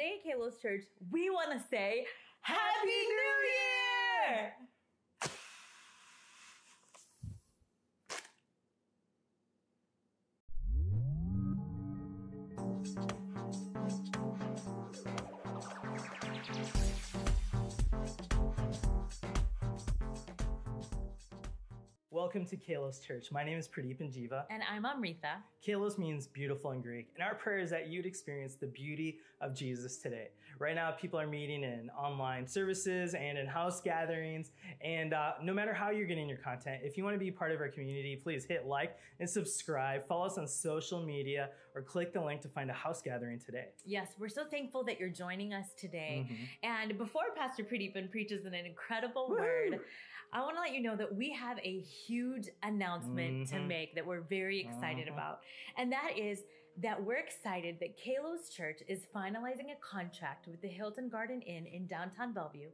today at Kalos Church, we want to say Happy New Year! Welcome to Kalos Church. My name is Pradeepan Jiva. And I'm Amrita. Kalos means beautiful in Greek, and our prayer is that you'd experience the beauty of Jesus today. Right now, people are meeting in online services and in house gatherings, and uh, no matter how you're getting your content, if you want to be part of our community, please hit like and subscribe, follow us on social media, or click the link to find a house gathering today. Yes, we're so thankful that you're joining us today. Mm-hmm. And before Pastor Pradeepan preaches an incredible Woo! word, I want to let you know that we have a huge announcement mm-hmm. to make that we're very excited uh-huh. about. And that is that we're excited that Kalos Church is finalizing a contract with the Hilton Garden Inn in downtown Bellevue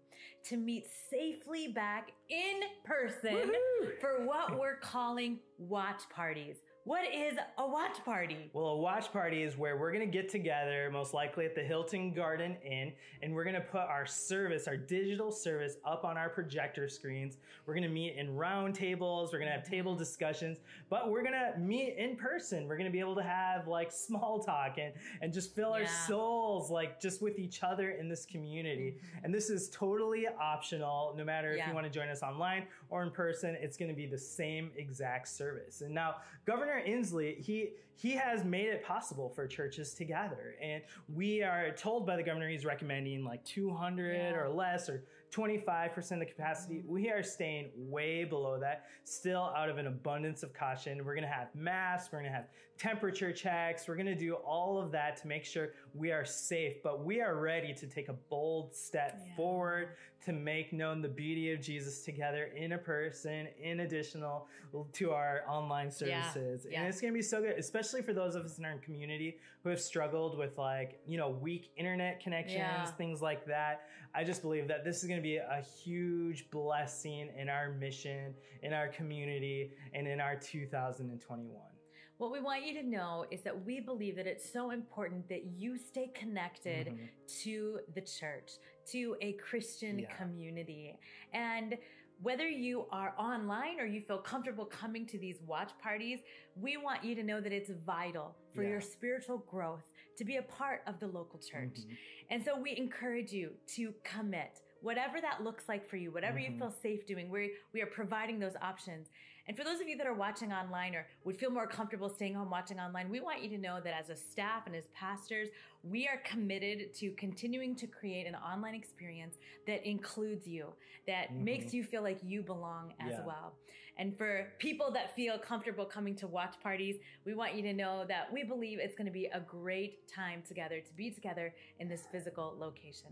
to meet safely back in person Woo-hoo! for what we're calling watch parties. What is a watch party? Well, a watch party is where we're going to get together, most likely at the Hilton Garden Inn, and we're going to put our service, our digital service, up on our projector screens. We're going to meet in round tables. We're going to have table discussions, but we're going to meet in person. We're going to be able to have like small talk and, and just fill yeah. our souls like just with each other in this community. Mm-hmm. And this is totally optional, no matter yeah. if you want to join us online or in person. It's going to be the same exact service. And now, Governor Governor Inslee, he he has made it possible for churches to gather, and we are told by the governor he's recommending like 200 yeah. or less or 25% of the capacity. We are staying way below that, still out of an abundance of caution. We're to have masks, we're to have temperature checks, we're going to do all of that to make sure we are safe, but we are ready to take a bold step yeah. forward to make known the beauty of Jesus together in a person, in additional to our online services. Yeah. And it's going to be so good, especially for those of us in our community who have struggled with like, you know, weak internet connections, things like that. I just believe that this is going to be a huge blessing in our mission, in our community, and in our 2021. What we want you to know is that we believe that it's so important that you stay connected mm-hmm. to the church, to a Christian yeah. community. And whether you are online or you feel comfortable coming to these watch parties, we want you to know that it's vital for yeah. your spiritual growth to be a part of the local church. Mm-hmm. And so we encourage you to commit whatever that looks like for you, whatever mm-hmm. you feel safe doing, we we are providing those options. And for those of you that are watching online or would feel more comfortable staying home watching online, we want you to know that as a staff and as pastors, we are committed to continuing to create an online experience that includes you, that mm-hmm. makes you feel like you belong as yeah. well. And for people that feel comfortable coming to watch parties, we want you to know that we believe it's going to be a great time together to be together in this physical location.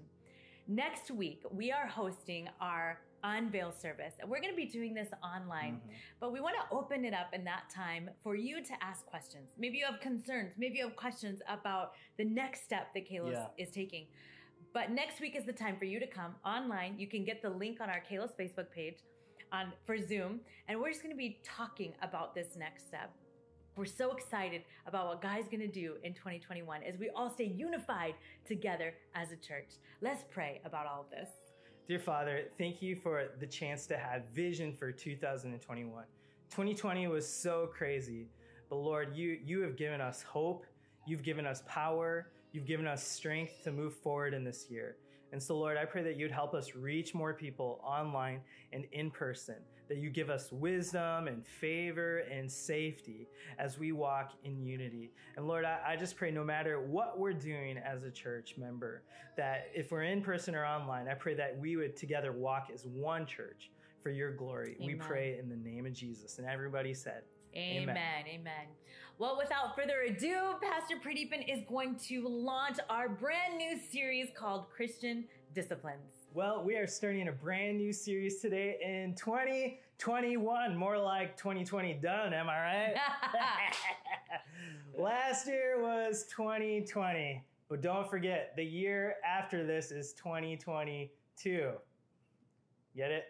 Next week, we are hosting our unveil service. And we're going to be doing this online, mm-hmm. but we want to open it up in that time for you to ask questions. Maybe you have concerns. Maybe you have questions about the next step that Kalos yeah. is taking. But next week is the time for you to come online. You can get the link on our Kalos Facebook page on for Zoom, and we're just going to be talking about this next step. We're so excited about what God's going to do in 2021 as we all stay unified together as a church. Let's pray about all of this. Dear Father, thank you for the chance to have vision for 2021. 2020 was so crazy, but Lord, you you have given us hope, you've given us power, you've given us strength to move forward in this year. And so, Lord, I pray that you'd help us reach more people online and in person, that you give us wisdom and favor and safety as we walk in unity. And Lord, I, I just pray no matter what we're doing as a church member, that if we're in person or online, I pray that we would together walk as one church for your glory. Amen. We pray in the name of Jesus. And everybody said, Amen. Amen. Amen. Well, without further ado, Pastor Pradeepan is going to launch our brand new series called Christian Disciplines. Well, we are starting a brand new series today in 2021, more like 2020 done, am I right? Last year was 2020, but don't forget, the year after this is 2022. Get it?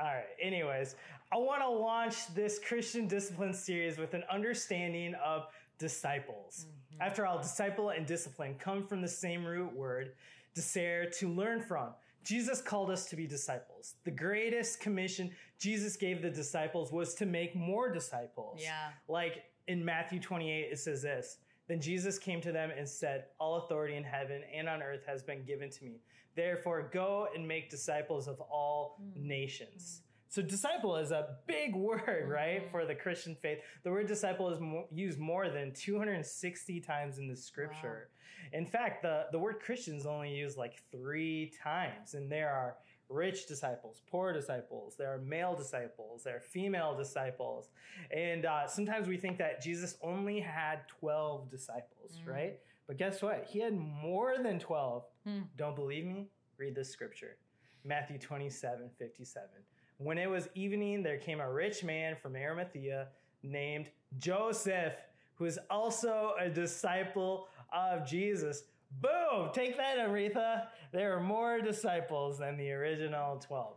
All right. Anyways, I want to launch this Christian discipline series with an understanding of disciples. Mm-hmm. After all, disciple and discipline come from the same root word, discere, to learn from. Jesus called us to be disciples. The greatest commission Jesus gave the disciples was to make more disciples. Yeah. Like in Matthew 28, it says this Then Jesus came to them and said, All authority in heaven and on earth has been given to me. Therefore, go and make disciples of all mm. nations. So, disciple is a big word, right, mm-hmm. for the Christian faith. The word disciple is mo- used more than 260 times in the scripture. Wow. In fact, the, the word Christian is only used like three times, and there are rich disciples, poor disciples, there are male disciples, there are female disciples. And uh, sometimes we think that Jesus only had 12 disciples, mm. right? But guess what? He had more than 12. Mm. Don't believe me? Read this scripture Matthew 27 57. When it was evening, there came a rich man from Arimathea named Joseph, who is also a disciple of Jesus. Boom! Take that, Aretha. There are more disciples than the original 12.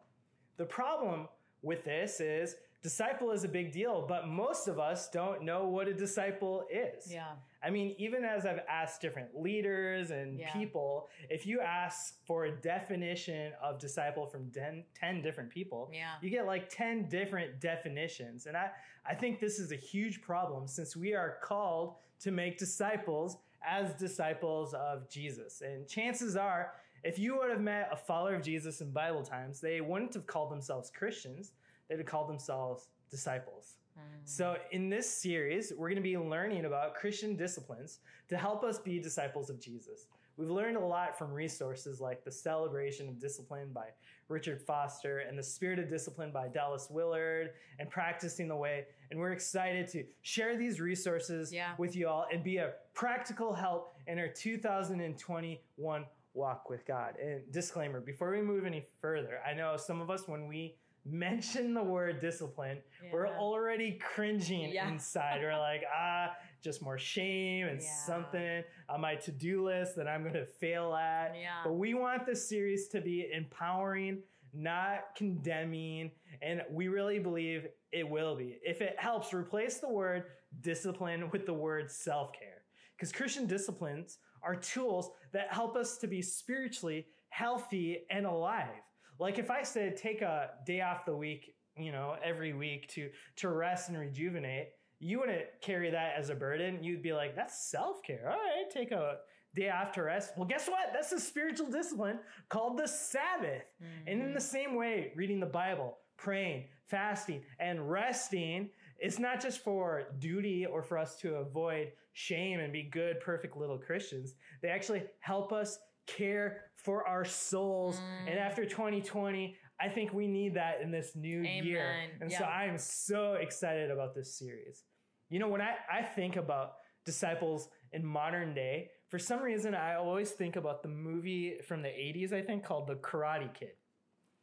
The problem with this is disciple is a big deal, but most of us don't know what a disciple is. Yeah. I mean, even as I've asked different leaders and yeah. people, if you ask for a definition of disciple from 10, 10 different people, yeah. you get like 10 different definitions. And I, I think this is a huge problem since we are called to make disciples as disciples of Jesus. And chances are, if you would have met a follower of Jesus in Bible times, they wouldn't have called themselves Christians, they'd have called themselves disciples. Mm. So, in this series, we're going to be learning about Christian disciplines to help us be disciples of Jesus. We've learned a lot from resources like The Celebration of Discipline by Richard Foster and The Spirit of Discipline by Dallas Willard and Practicing the Way. And we're excited to share these resources yeah. with you all and be a practical help in our 2021 walk with God. And disclaimer before we move any further, I know some of us, when we mention the word discipline, yeah. we're already cringing yeah. inside. We're like, ah, just more shame and yeah. something on my to do list that I'm going to fail at. Yeah. But we want this series to be empowering, not condemning, and we really believe it will be. If it helps, replace the word discipline with the word self care. Because Christian disciplines are tools that help us to be spiritually healthy and alive. Like if I said take a day off the week, you know, every week to to rest and rejuvenate, you wouldn't carry that as a burden. You'd be like, that's self-care. All right, take a day off to rest. Well, guess what? That's a spiritual discipline called the Sabbath. Mm-hmm. And in the same way, reading the Bible, praying, fasting, and resting, it's not just for duty or for us to avoid shame and be good, perfect little Christians. They actually help us care for our souls. Mm. And after 2020, I think we need that in this new Amen. year. And so I am so excited about this series. You know, when I, I think about disciples in modern day, for some reason, I always think about the movie from the 80s, I think, called The Karate Kid.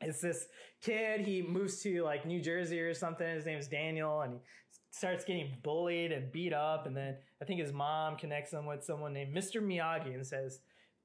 It's this kid, he moves to like New Jersey or something. His name is Daniel, and he starts getting bullied and beat up. And then I think his mom connects him with someone named Mr. Miyagi and says,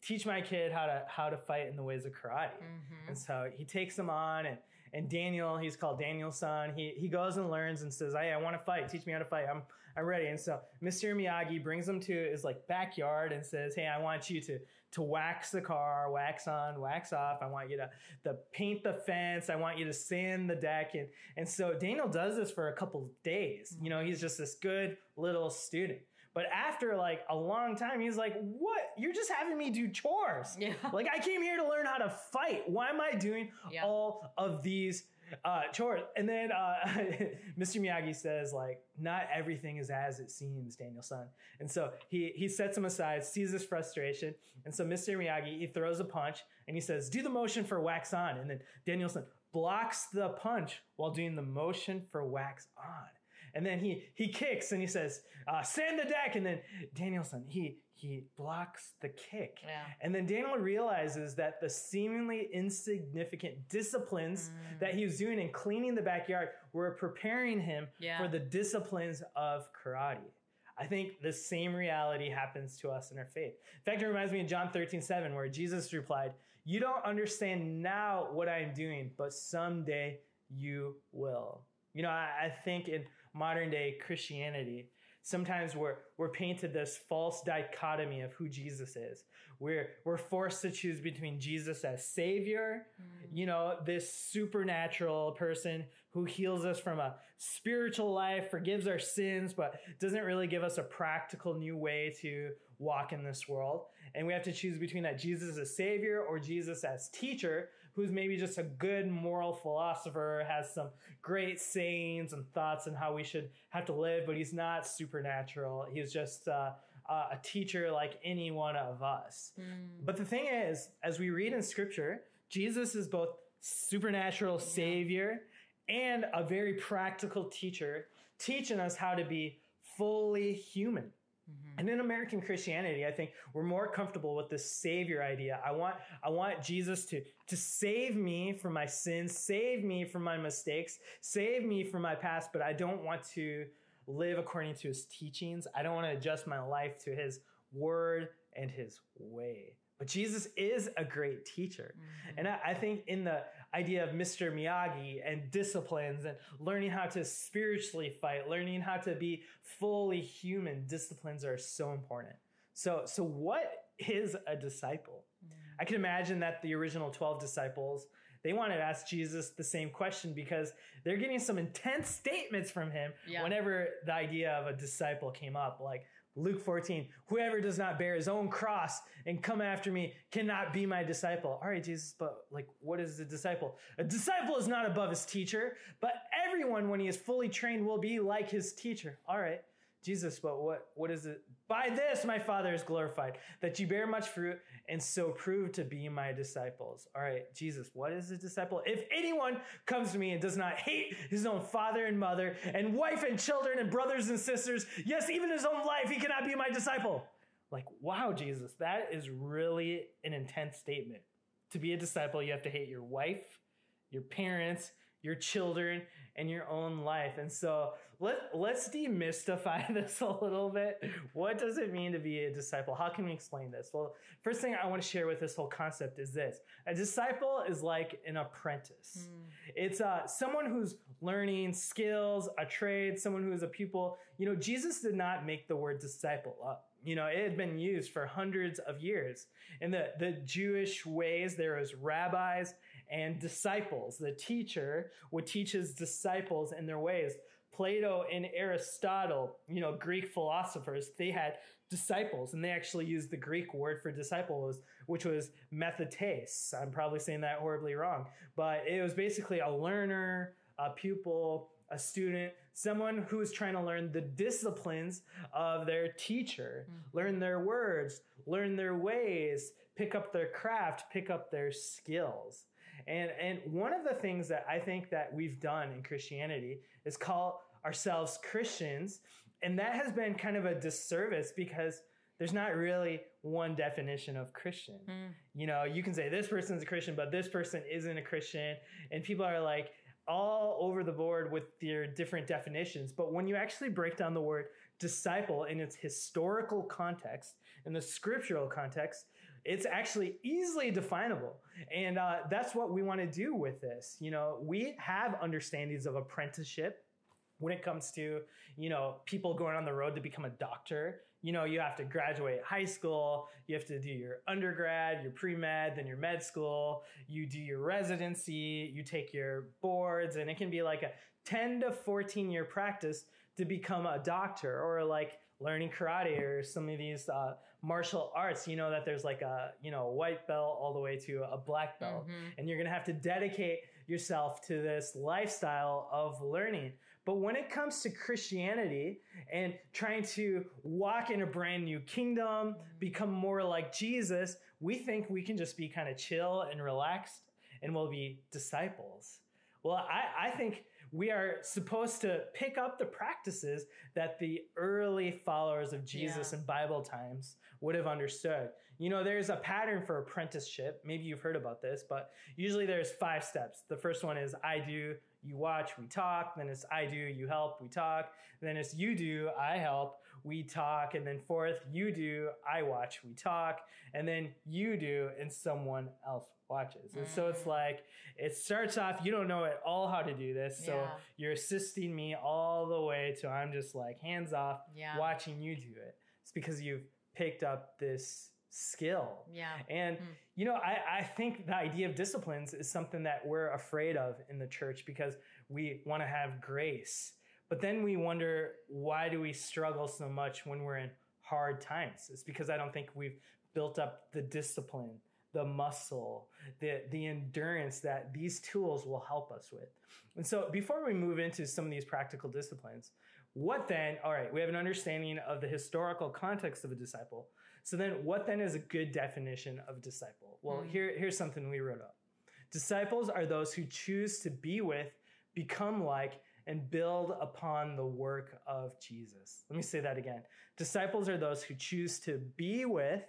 teach my kid how to how to fight in the ways of karate. Mm-hmm. And so he takes him on and and Daniel, he's called Daniel-san. He he goes and learns and says, "Hey, I want to fight. Teach me how to fight. I'm I'm ready." And so Mr. Miyagi brings him to his like backyard and says, "Hey, I want you to to wax the car, wax on, wax off. I want you to to paint the fence. I want you to sand the deck." And and so Daniel does this for a couple days. You know, he's just this good little student. But after like a long time, he's like, "What? You're just having me do chores? Yeah. Like I came here to learn how to fight. Why am I doing yeah. all of these uh, chores?" And then uh, Mr. Miyagi says, "Like not everything is as it seems, Daniel-san." And so he he sets him aside, sees his frustration, and so Mr. Miyagi he throws a punch and he says, "Do the motion for wax on." And then Daniel-san blocks the punch while doing the motion for wax on. And then he he kicks and he says, uh, "Sand the deck." And then Daniel-san he he blocks the kick. Yeah. And then Daniel realizes that the seemingly insignificant disciplines mm. that he was doing in cleaning the backyard were preparing him yeah. for the disciplines of karate. I think the same reality happens to us in our faith. In fact, it reminds me of John 13, 7, where Jesus replied, You don't understand now what I'm doing, but someday you will. You know, I, I think in modern day Christianity, sometimes we're we're painted this false dichotomy of who Jesus is. We're we're forced to choose between Jesus as Savior, mm. you know, this supernatural person who heals us from a spiritual life, forgives our sins, but doesn't really give us a practical new way to walk in this world. And we have to choose between that Jesus as Savior or Jesus as teacher, who's maybe just a good moral philosopher, has some great sayings and thoughts on how we should have to live, but he's not supernatural. He's just uh, a teacher like any one of us. Mm. But the thing is, as we read in scripture, Jesus is both supernatural savior and a very practical teacher, teaching us how to be fully human. Mm-hmm. And in American Christianity, I think we're more comfortable with the savior idea. I want I want Jesus to to save me from my sins, save me from my mistakes, save me from my past, but I don't want to live according to his teachings. I don't want to adjust my life to his word and his way. But Jesus is a great teacher. Mm-hmm. And I, I, think in the idea of Mr. Miyagi and disciplines and learning how to spiritually fight, learning how to be fully human, disciplines are so important. So, so what is a disciple? Mm-hmm. I can imagine that the original 12 disciples they wanted to ask Jesus the same question because they're getting some intense statements from him yeah. whenever the idea of a disciple came up. Like Luke 14, whoever does not bear his own cross and come after me cannot be my disciple. All right, Jesus, but like, what is a disciple? A disciple is not above his teacher, but everyone, when he is fully trained, will be like his teacher. All right. Jesus, but what, what is it? By this my Father is glorified, that you bear much fruit and so prove to be my disciples. All right, Jesus, what is a disciple? If anyone comes to me and does not hate his own father and mother and wife and children and brothers and sisters, yes, even his own life, he cannot be my disciple. Like, wow, Jesus, that is really an intense statement. To be a disciple, you have to hate your wife, your parents, your children, and your own life. And so let, let's demystify this a little bit. What does it mean to be a disciple? How can we explain this? Well, first thing I want to share with this whole concept is this. A disciple is like an apprentice. Mm. It's uh, someone who's learning skills, a trade, someone who is a pupil. You know, Jesus did not make the word disciple up. You know, it had been used for hundreds of years. In the, the Jewish ways, there was rabbis and disciples. The teacher would teach his disciples in their ways. Plato and Aristotle, you know, Greek philosophers, they had disciples and they actually used the Greek word for disciples, which was mathetes. I'm probably saying that horribly wrong, but it was basically a learner, a pupil, a student, someone who is trying to learn the disciplines of their teacher, mm-hmm. learn their words, learn their ways, pick up their craft, pick up their skills. And and one of the things that I think that we've done in Christianity is call ourselves Christians, and that has been kind of a disservice because there's not really one definition of Christian. Mm. You know, you can say this person's a Christian, but this person isn't a Christian, and people are like all over the board with their different definitions. But when you actually break down the word disciple in its historical context, in the scriptural context, it's actually easily definable. And uh, that's what we want to do with this. You know, we have understandings of apprenticeship when it comes to, you know, people going on the road to become a doctor. You know, you have to graduate high school, you have to do your undergrad, your pre med, then your med school, you do your residency, you take your boards, and it can be like a 10 to 14 year practice to become a doctor or like learning karate or some of these uh, martial arts, you know that there's like a you know white belt all the way to a black belt, mm-hmm. and you're gonna have to dedicate yourself to this lifestyle of learning. But when it comes to Christianity and trying to walk in a brand new kingdom, become more like Jesus, we think we can just be kind of chill and relaxed and we'll be disciples. Well, I, I think we are supposed to pick up the practices that the early followers of Jesus yeah. in Bible times would have understood. You know, there's a pattern for apprenticeship. Maybe you've heard about this, but usually there's five steps. The first one is I do, you watch, we talk. Then it's I do, you help, we talk. Then it's you do, I help, we talk. And then fourth, you do, I watch, we talk. And then you do, and someone else watches. And so it's Mm. like, it starts off, you don't know at all how to do this. So Yeah. you're assisting me all the way to I'm just like hands off Yeah. watching you do it. It's because you've picked up this skill. Yeah. And, Mm. you know, I, I think the idea of disciplines is something that we're afraid of in the church because we want to have grace. But then we wonder, why do we struggle so much when we're in hard times? It's because I don't think we've built up the discipline, the muscle, the, the endurance that these tools will help us with. And so before we move into some of these practical disciplines, what then? All right, we have an understanding of the historical context of a disciple. So then, what then is a good definition of disciple? Well, Mm. here, here's something we wrote up. Disciples are those who choose to be with, become like, and build upon the work of Jesus. Let me say that again. Disciples are those who choose to be with,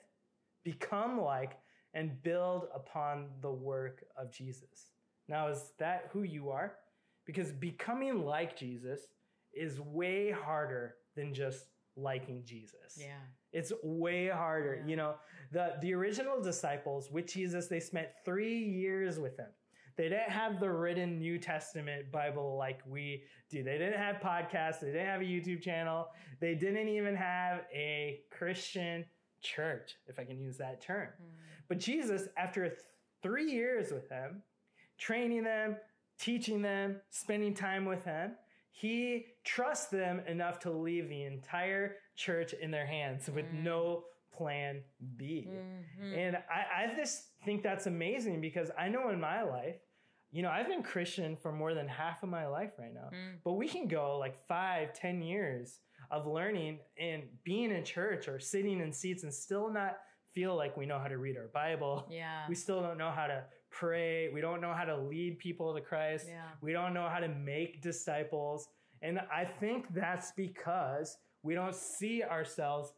become like, and build upon the work of Jesus. Now, is that who you are? Because becoming like Jesus is way harder than just liking Jesus. Yeah. It's way harder. Yeah. You know, the the original disciples with Jesus, they spent three years with him. They didn't have the written New Testament Bible like we do. They didn't have podcasts. They didn't have a YouTube channel. They didn't even have a Christian church, if I can use that term. Mm. But Jesus, after th- three years with them, training them, teaching them, spending time with them, he trusts them enough to leave the entire church in their hands with Mm. no plan B. Mhm. And I, I just think that's amazing because I know in my life, you know, I've been Christian for more than half of my life right now. Mm. But we can go like five, ten years of learning and being in church or sitting in seats and still not feel like we know how to read our Bible. Yeah. We still don't know how to pray. We don't know how to lead people to Christ. Yeah. We don't know how to make disciples. And I think that's because we don't see ourselves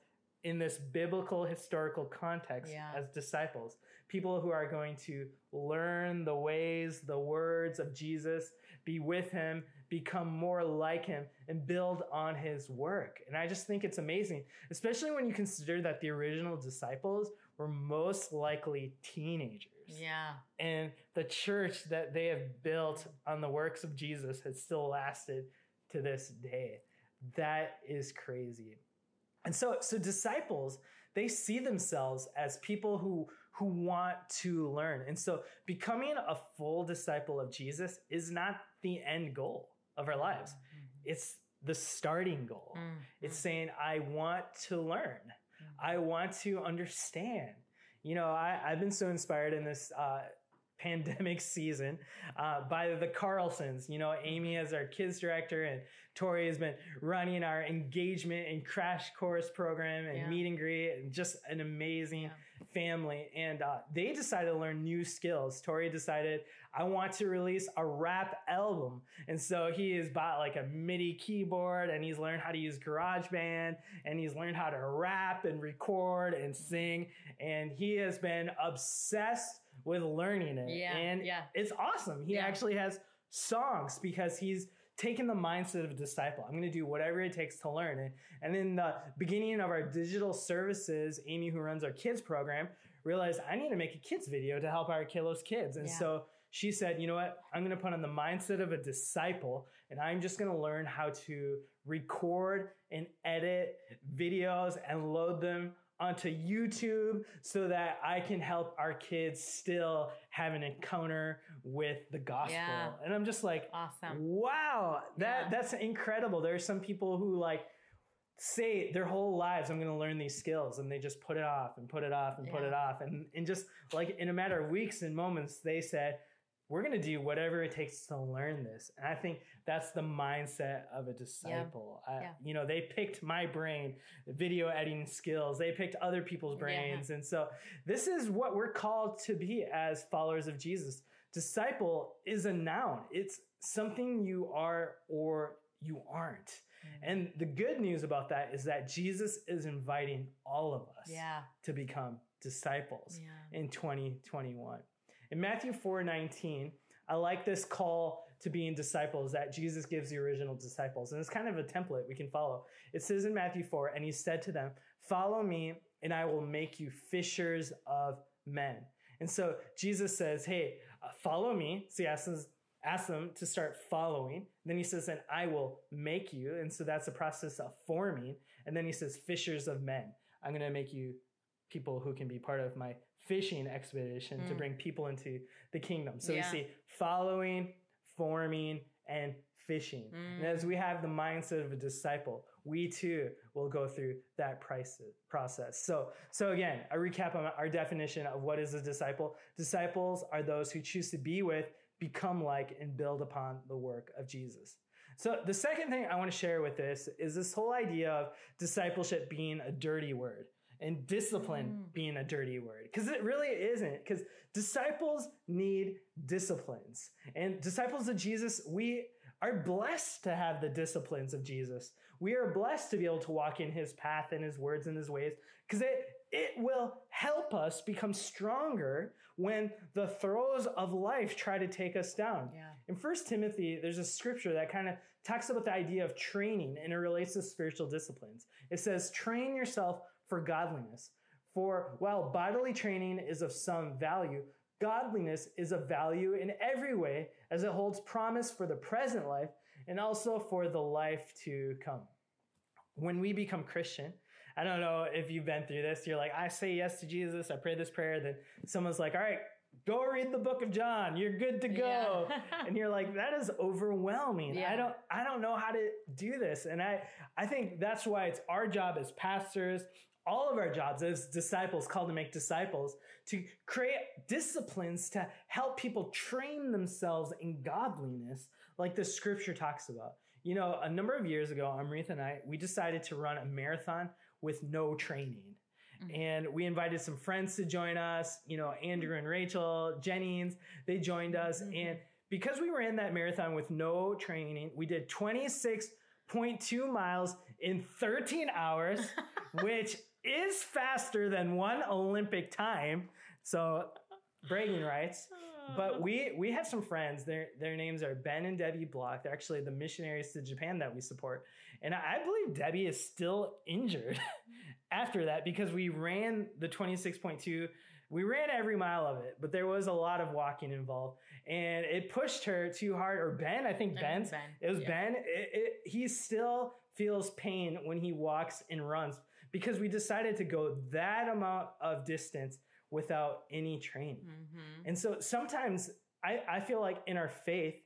in this biblical historical context Yeah. as disciples. People who are going to learn the ways, the words of Jesus, be with him, become more like him, and build on his work. And I just think it's amazing, especially when you consider that the original disciples were most likely teenagers Yeah. and the church that they have built on the works of Jesus has still lasted to this day. That is crazy. And so so disciples, they see themselves as people who who want to learn. And so becoming a full disciple of Jesus is not the end goal of our lives. It's the starting goal. Mm. It's saying I want to learn. I want to understand. You know, I, I've been so inspired in this uh, pandemic season uh, by the Carlsons. You know, Amy as our kids director and Tori has been running our engagement and crash course program and Yeah. meet and greet and just an amazing Yeah. family. And uh, they decided to learn new skills. Tori decided, I want to release a rap album. And so he has bought like a MIDI keyboard and he's learned how to use GarageBand and he's learned how to rap and record and sing. And he has been obsessed with learning it. Yeah, And yeah. it's awesome. He Yeah. actually has songs because he's taken the mindset of a disciple. I'm going to do whatever it takes to learn. And, and in the beginning of our digital services, Amy, who runs our kids program, realized I need to make a kids video to help our kiddos kids. And Yeah. so she said, you know what? I'm going to put on the mindset of a disciple and I'm just going to learn how to record and edit videos and load them onto YouTube so that I can help our kids still have an encounter with the gospel. Yeah. And I'm just like, Awesome. wow, that Yeah. that's incredible. There are some people who like say their whole lives, I'm going to learn these skills, and they just put it off and put it off and put it off, and and just like in a matter of weeks and moments, they said. We're going to do whatever it takes to learn this. And I think that's the mindset of a disciple. I- Yeah. you know, they picked my brain, video editing skills. They picked other people's Yeah. brains. And so this is what we're called to be as followers of Jesus. Disciple is a noun. It's something you are or you aren't. Mm. And the good news about that is that Jesus is inviting all of us Yeah. to become disciples Yeah. in 2021. In Matthew 4:19, I like this call to being disciples that Jesus gives the original disciples. And it's kind of a template we can follow. It says in Matthew 4, and he said to them, Follow me, and I will make you fishers of men. And so Jesus says, Hey, uh, follow me. So he asks, asks them to start following. Then he says, And I will make you. And so that's a process of forming. And then he says, Fishers of men. I'm going to make you people who can be part of my fishing expedition mm. to bring people into the kingdom. So yeah. we see following, forming, and fishing. Mm. And as we have the mindset of a disciple, we too will go through that process. So, so again, a recap on our definition of what is a disciple. Disciples are those who choose to be with, become like, and build upon the work of Jesus. So the second thing I want to share with this is this whole idea of discipleship being a dirty word and discipline mm. being a dirty word because it really isn't because disciples need disciplines and disciples of jesus we are blessed to have the disciplines of jesus we are blessed to be able to walk in his path and his words and his ways because it it will help us become stronger when the throes of life try to take us down. Yeah. In First Timothy, there's a scripture that kind of talks about the idea of training and it relates to spiritual disciplines. It says, train yourself for godliness. For while bodily training is of some value, godliness is of value in every way as it holds promise for the present life and also for the life to come. When we become Christian, I don't know if you've been through this. You're like, I say yes to Jesus. I pray this prayer. Then someone's like, all right, go read the book of John. You're good to go. Yeah. and you're like, that is overwhelming. Yeah. I don't, I don't know how to do this. And I, I think that's why it's our job as pastors, all of our jobs as disciples, called to make disciples, to create disciplines to help people train themselves in godliness, like the scripture talks about. You know, a number of years ago, Amrita and I, we decided to run a marathon with no training. Mm-hmm. And we invited some friends to join us, you know, Andrew and Rachel, Jennings, they joined us. Mm-hmm. And because we ran that marathon with no training, we did 26.2 miles in 13 hours, which is faster than one Olympic time. So bragging rights. But we we have some friends. Their their names are Ben and Debbie Block. They're actually the missionaries to Japan that we support. And I believe Debbie is still injured after that because we ran the 26.2 we ran every mile of it, but there was a lot of walking involved, and it pushed her too hard. Or Ben, I think Ben's. Ben. It was yeah. Ben. It, it, he still feels pain when he walks and runs because we decided to go that amount of distance without any training. Mm-hmm. And so sometimes I, I feel like in our faith,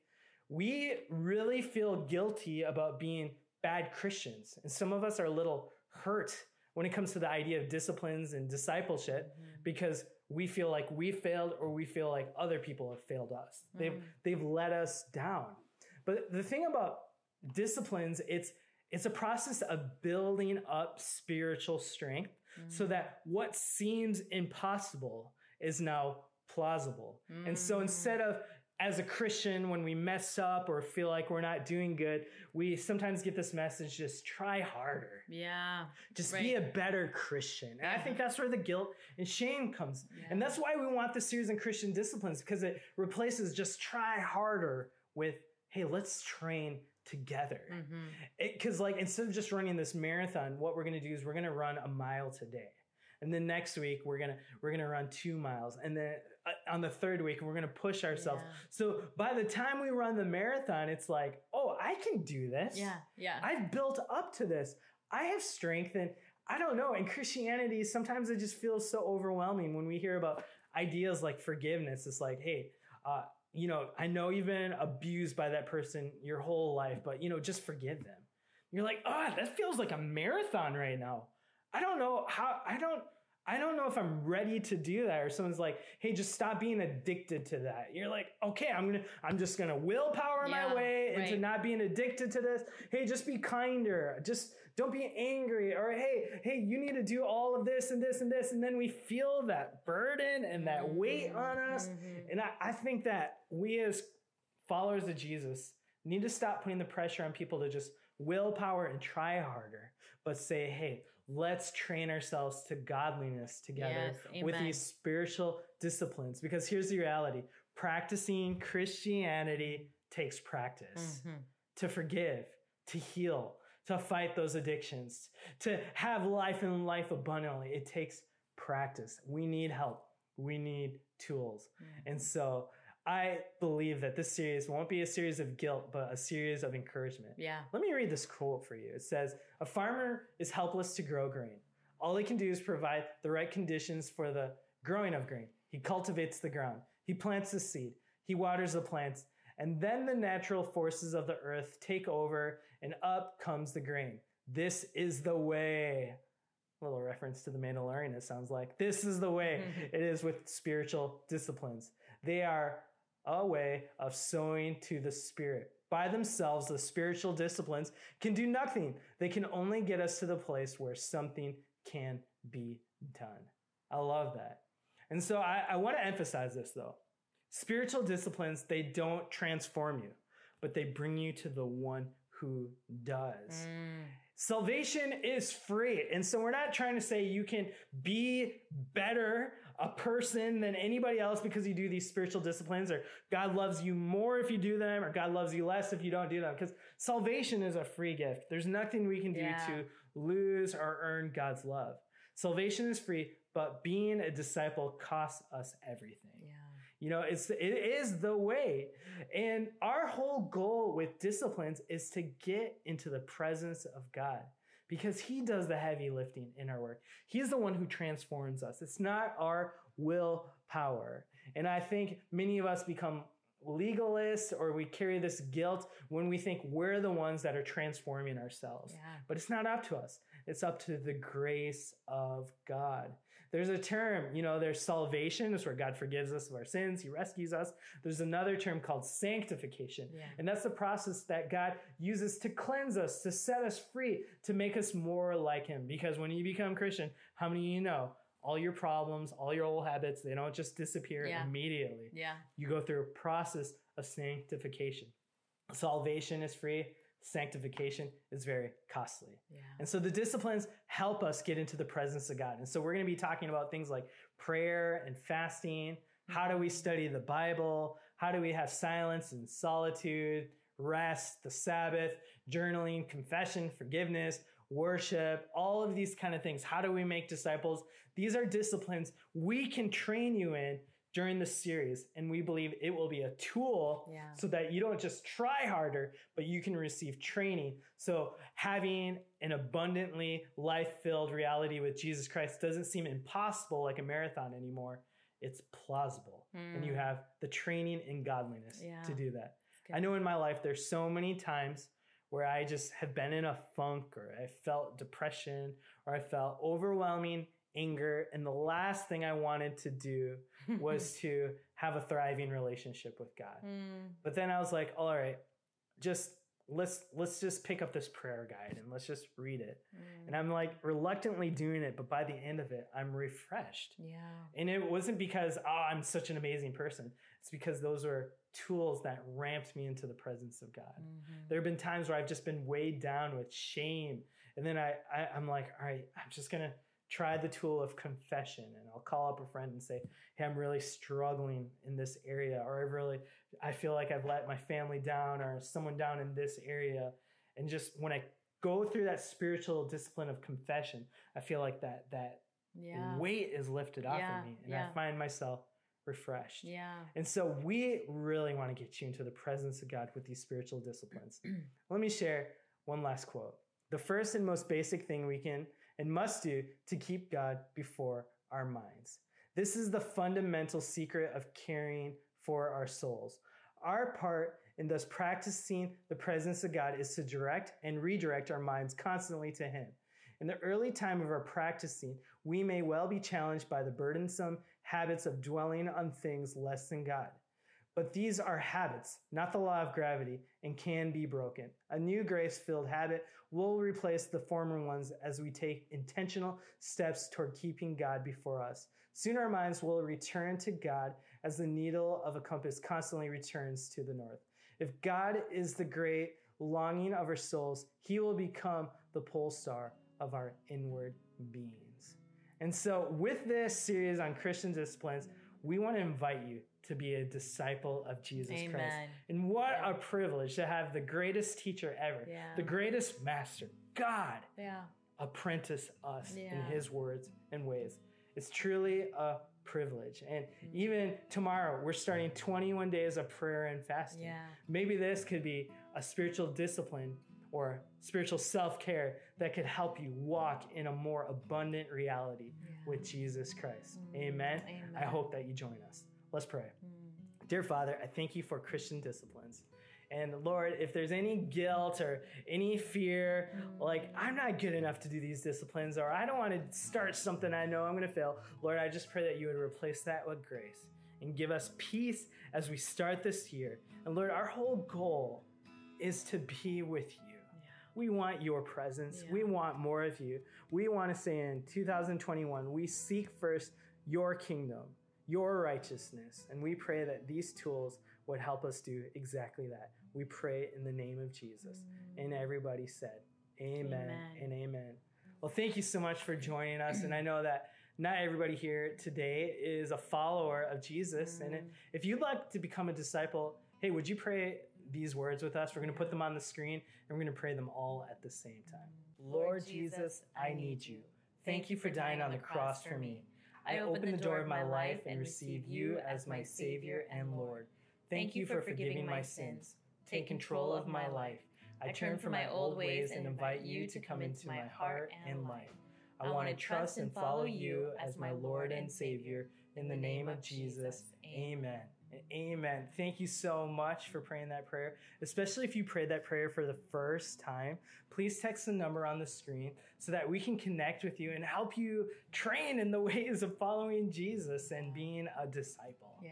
we really feel guilty about being bad Christians. And some of us are a little hurt when it comes to the idea of disciplines and discipleship mm-hmm. because we feel like we failed or we feel like other people have failed us. Mm-hmm. They've they've let us down. But the thing about disciplines, it's it's a process of building up spiritual strength mm. so that what seems impossible is now plausible. Mm. And so instead of as a Christian, when we mess up or feel like we're not doing good, we sometimes get this message just try harder. Yeah. Just right. be a better Christian. And yeah. I think that's where the guilt and shame comes. Yeah. And that's why we want this series on Christian disciplines because it replaces just try harder with, hey, let's train together. Because, mm-hmm. like, instead of just running this marathon, what we're going to do is we're going to run a mile today. And then next week we're gonna we're gonna run two miles, and then uh, on the third week we're gonna push ourselves. Yeah. So by the time we run the marathon, it's like, oh, I can do this. Yeah, yeah. I've built up to this. I have strength, and I don't know. In Christianity, sometimes it just feels so overwhelming when we hear about ideas like forgiveness. It's like, hey, uh, you know, I know you've been abused by that person your whole life, but you know, just forgive them. You're like, oh, that feels like a marathon right now. I don't know how, I don't, I don't know if I'm ready to do that. Or someone's like, hey, just stop being addicted to that. You're like, okay, I'm gonna, I'm just gonna willpower yeah, my way right. into not being addicted to this. Hey, just be kinder. Just don't be angry. Or hey, hey, you need to do all of this and this and this. And then we feel that burden and that mm-hmm. weight on us. Mm-hmm. And I, I think that we as followers of Jesus need to stop putting the pressure on people to just willpower and try harder, but say, hey, let's train ourselves to godliness together yes, with these spiritual disciplines. Because here's the reality practicing Christianity takes practice. Mm-hmm. To forgive, to heal, to fight those addictions, to have life and life abundantly, it takes practice. We need help. We need tools. Mm-hmm. And so I believe that this series won't be a series of guilt, but a series of encouragement. Yeah. Let me read this quote for you. It says, A farmer is helpless to grow grain. All he can do is provide the right conditions for the growing of grain. He cultivates the ground, he plants the seed, he waters the plants, and then the natural forces of the earth take over, and up comes the grain. This is the way. A little reference to the Mandalorian, it sounds like. This is the way it is with spiritual disciplines. They are a way of sowing to the Spirit. By themselves, the spiritual disciplines can do nothing. They can only get us to the place where something can be done. I love that. And so I, I want to emphasize this though. Spiritual disciplines, they don't transform you, but they bring you to the one who does. Mm. Salvation is free. And so we're not trying to say you can be better a person than anybody else because you do these spiritual disciplines or God loves you more if you do them or God loves you less if you don't do them because salvation is a free gift. There's nothing we can do yeah. to lose or earn God's love. Salvation is free, but being a disciple costs us everything. Yeah. You know, it's it is the way. And our whole goal with disciplines is to get into the presence of God because he does the heavy lifting in our work. He's the one who transforms us. It's not our willpower. And I think many of us become legalists or we carry this guilt when we think we're the ones that are transforming ourselves. Yeah. But it's not up to us. It's up to the grace of God. There's a term, you know, there's salvation, is where God forgives us of our sins, He rescues us. There's another term called sanctification. Yeah. And that's the process that God uses to cleanse us, to set us free, to make us more like Him. Because when you become Christian, how many of you know? All your problems, all your old habits, they don't just disappear yeah. immediately. Yeah. You go through a process of sanctification. Salvation is free sanctification is very costly. Yeah. And so the disciplines help us get into the presence of God. And so we're going to be talking about things like prayer and fasting. How do we study the Bible? How do we have silence and solitude, rest, the Sabbath, journaling, confession, forgiveness, worship, all of these kind of things. How do we make disciples? These are disciplines we can train you in during the series. And we believe it will be a tool yeah. so that you don't just try harder, but you can receive training. So having an abundantly life filled reality with Jesus Christ doesn't seem impossible like a marathon anymore. It's plausible. Mm. And you hmm. have the training in godliness yeah. to do that. I know in my life, there's so many times where I just have been in a funk or I felt depression or I felt overwhelming anger. And the last thing I wanted to do was to have a thriving relationship with God. Mm. But then I was like, all right, just let's let's just pick up this prayer guide and let's just read it. Mm. And I'm like reluctantly doing it, but by the end of it, I'm refreshed. Yeah. And it wasn't because oh, I'm such an amazing person. It's because those were tools that ramped me into the presence of God. Mm-hmm. There have been times where I've just been weighed down with shame. And then I, I I'm like, all right, I'm just gonna try the tool of confession and I'll call up a friend and say, Hey, I'm really struggling in this area, or I really, I feel like I've let my family down or someone down in this area. And just when I go through that spiritual discipline of confession, I feel like that, that yeah. weight is lifted off yeah. of me and yeah. I find myself refreshed. Yeah. And so we really want to get you into the presence of God with these spiritual disciplines. Let me share one last quote. The first and most basic thing we can and must do to keep God before our minds. This is the fundamental secret of caring for our souls. Our part in thus practicing the presence of God is to direct and redirect our minds constantly to Him. In the early time of our practicing, we may well be challenged by the burdensome habits of dwelling on things less than God. But these are habits, not the law of gravity, and can be broken. A new grace filled habit will replace the former ones as we take intentional steps toward keeping God before us. Soon our minds will return to God as the needle of a compass constantly returns to the north. If God is the great longing of our souls, he will become the pole star of our inward beings. And so, with this series on Christian disciplines, we want to invite you to be a disciple of Jesus Amen. Christ. And what a privilege to have the greatest teacher ever, Yeah. the greatest master, God, Yeah. apprentice us in his words and ways. It's truly a privilege. And Mm-hmm. even tomorrow, we're starting 21 days of prayer and fasting. Yeah. Maybe this could be a spiritual discipline or spiritual self care that could help you walk in a more abundant reality with Jesus Christ. Amen. Mm, Amen. I hope that you join us. Let's pray. Mm. Dear Father, I thank you for Christian disciplines. And Lord, if there's any guilt or any fear, like I'm not good enough to do these disciplines, or I don't want to start something I know I'm going to fail, Lord, I just pray that you would replace that with grace and give us peace as we start this year. And Lord, our whole goal is to be with you. We want your presence. Yeah. We want more of you. We want to say in 2021, we seek first your kingdom, your righteousness. And we pray that these tools would help us do exactly that. We pray in the name of Jesus. And everybody said, Amen, Amen. and Amen. Well, thank you so much for joining us. And I know that not everybody here today is a follower of Jesus. And Mm. if you'd like to become a disciple, hey, would you pray these words with us? We're going to put them on the screen and we're going to pray them all at the same time. Lord Jesus, I need you. Thank you for dying on the cross for me. I open the door of my life and receive you as my Savior and Lord. Thank you for forgiving my sins. Take control of my life. I turn from my old ways and invite you to come into my heart and life. I want to trust and follow you as my Lord and Savior. In the name of Jesus, amen. And Amen. Thank you so much for praying that prayer. Especially if you prayed that prayer for the first time, please text the number on the screen so that we can connect with you and help you train in the ways of following Jesus and being a disciple. Yeah.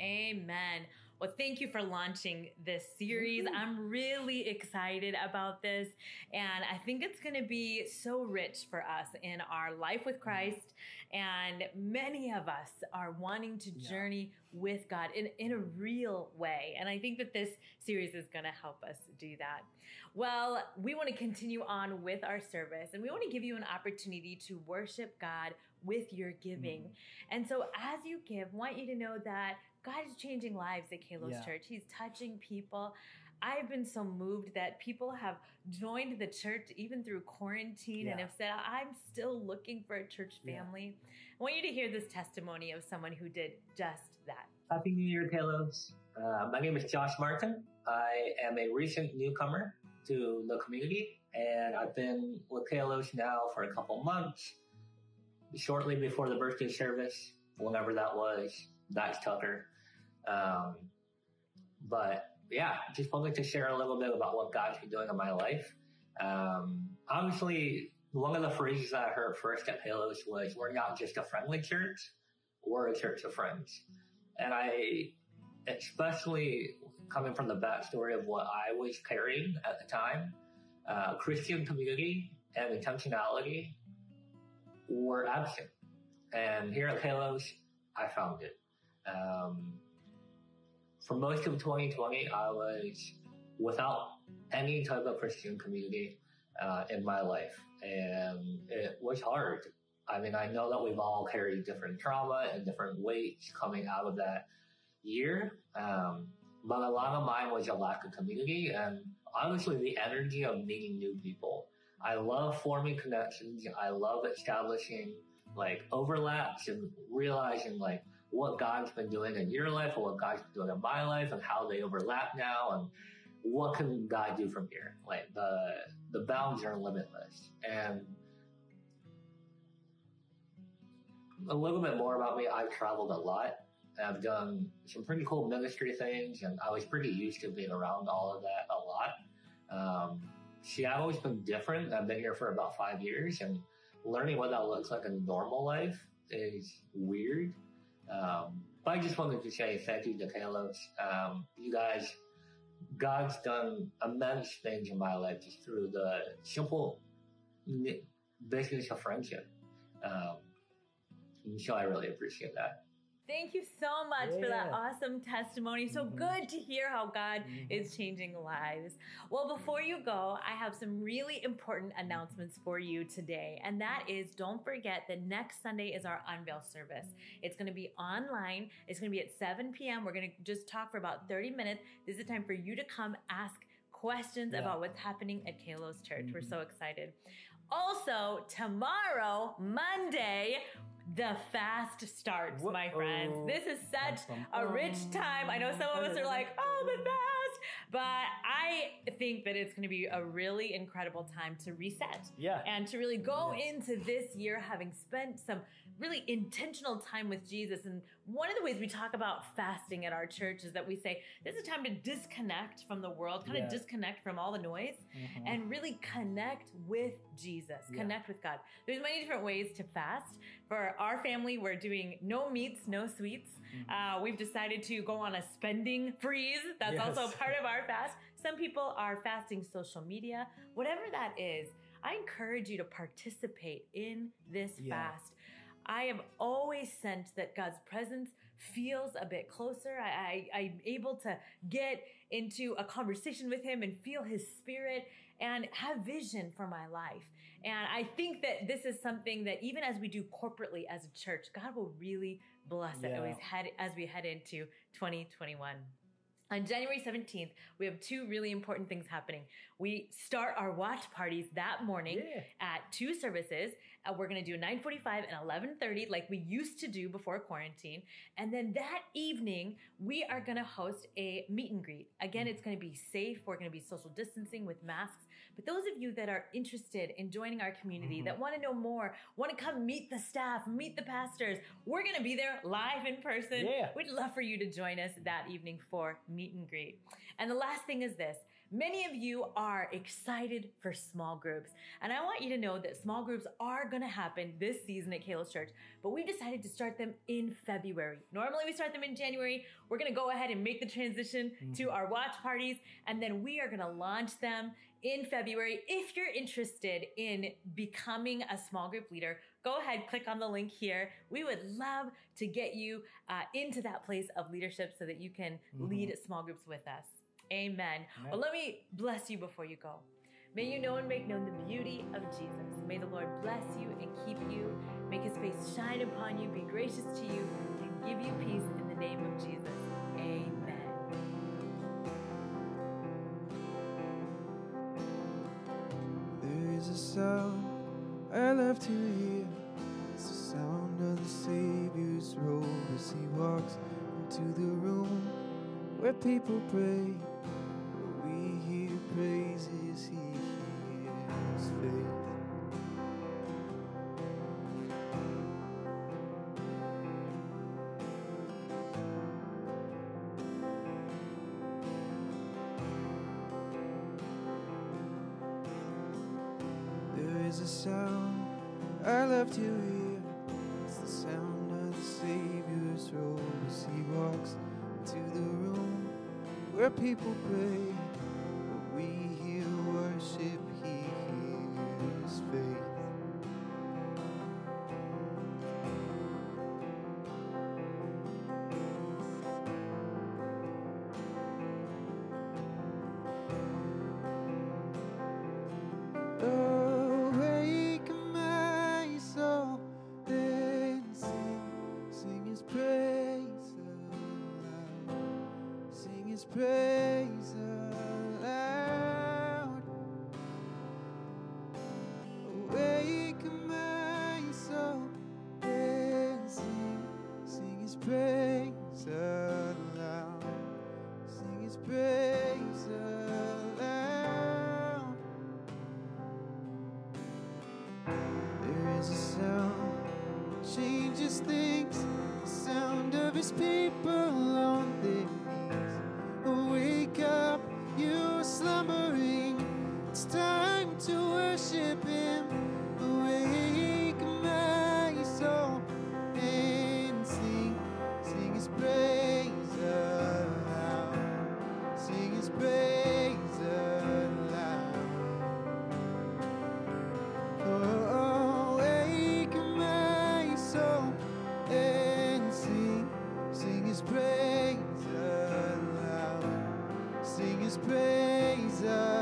Amen. Amen. Well, thank you for launching this series. Mm-hmm. I'm really excited about this. And I think it's going to be so rich for us in our life with mm-hmm. Christ. And many of us are wanting to Yeah. journey with God in, in a real way. And I think that this series is going to help us do that. Well, we want to continue on with our service and we want to give you an opportunity to worship God with your giving. Mm-hmm. And so as you give, I want you to know that God is changing lives at Kalos Yeah. Church. He's touching people. I've been so moved that people have joined the church even through quarantine and have said, I'm still looking for a church Yeah. family. I want you to hear this testimony of someone who did just that. Happy New Year, Kalos. Uh, my name is Josh Martin. I am a recent newcomer to the community, and I've been with Kalos now for a couple months. Shortly before the birthday service, whenever that was, that's Tucker. Um, but yeah, just wanted to share a little bit about what God's been doing in my life. Um, obviously, one of the phrases that I heard first at Kalos was, "We're not just a friendly church; we're a church of friends." And I, especially coming from the backstory of what I was carrying at the time, uh, Christian community and intentionality were absent. And here at Kalos, I found it. Um, for most of 2020, I was without any type of Christian community uh, in my life, and it was hard. I mean, I know that we've all carried different trauma and different weights coming out of that year, um, but a lot of mine was a lack of community and honestly the energy of meeting new people. I love forming connections. I love establishing like overlaps and realizing like what God's been doing in your life or what God's been doing in my life and how they overlap now and what can God do from here? Like the the bounds are limitless. And a little bit more about me, I've traveled a lot. I've done some pretty cool ministry things and I was pretty used to being around all of that a lot. Um, Seattle's been different. I've been here for about five years and learning what that looks like in normal life is weird. Um, but I just wanted to say thank you to Kalos. Um, you guys, God's done immense things in my life just through the simple business of friendship. Um, so I really appreciate that. Thank you so much yeah. for that awesome testimony. So mm-hmm. good to hear how God mm-hmm. is changing lives. Well, before you go, I have some really important announcements for you today. And that is don't forget that next Sunday is our unveil service. It's going to be online. It's going to be at 7 p.m. We're going to just talk for about 30 minutes. This is a time for you to come ask questions yeah. about what's happening at Kalos Church. Mm-hmm. We're so excited. Also, tomorrow, Monday, the fast starts, my friends. This is such a rich time. I know some of us are like, oh, the fast. But I think that it's going to be a really incredible time to reset. Yeah. And to really go into this year having spent some really intentional time with Jesus. And one of the ways we talk about fasting at our church is that we say this is a time to disconnect from the world, kind yeah. of disconnect from all the noise, mm-hmm. and really connect with Jesus, yeah. connect with God. There's many different ways to fast. For our family, we're doing no meats, no sweets. Mm-hmm. Uh, we've decided to go on a spending freeze. That's yes. also part of our fast. Some people are fasting social media. Whatever that is, I encourage you to participate in this yeah. fast. I have always sensed that God's presence feels a bit closer. I, I, I'm able to get into a conversation with Him and feel His Spirit and have vision for my life. And I think that this is something that even as we do corporately as a church, God will really bless yeah. it as we head, as we head into 2021. On January 17th, we have two really important things happening. We start our watch parties that morning yeah. at two services. Uh, we're going to do 9:45 and 11:30 like we used to do before quarantine. And then that evening, we are going to host a meet and greet. Again, it's going to be safe. We're going to be social distancing with masks. But those of you that are interested in joining our community, mm-hmm. that want to know more, want to come meet the staff, meet the pastors, we're going to be there live in person. Yeah. We'd love for you to join us that evening for meet and greet. And the last thing is this. Many of you are excited for small groups. And I want you to know that small groups are going to happen this season at Kalos Church, but we've decided to start them in February. Normally we start them in January. We're going to go ahead and make the transition mm-hmm. to our watch parties, and then we are going to launch them in February. If you're interested in becoming a small group leader, go ahead, click on the link here. We would love to get you uh, into that place of leadership so that you can mm-hmm. lead small groups with us. Amen. Amen. Well, let me bless you before you go. May you know and make known the beauty of Jesus. May the Lord bless you and keep you, make his face shine upon you, be gracious to you, and give you peace in the name of Jesus. A sound I love to hear. It's the sound of the Savior's robe as he walks into the room where people pray. Where we hear praises, he hears faith. People pray. And praise aloud.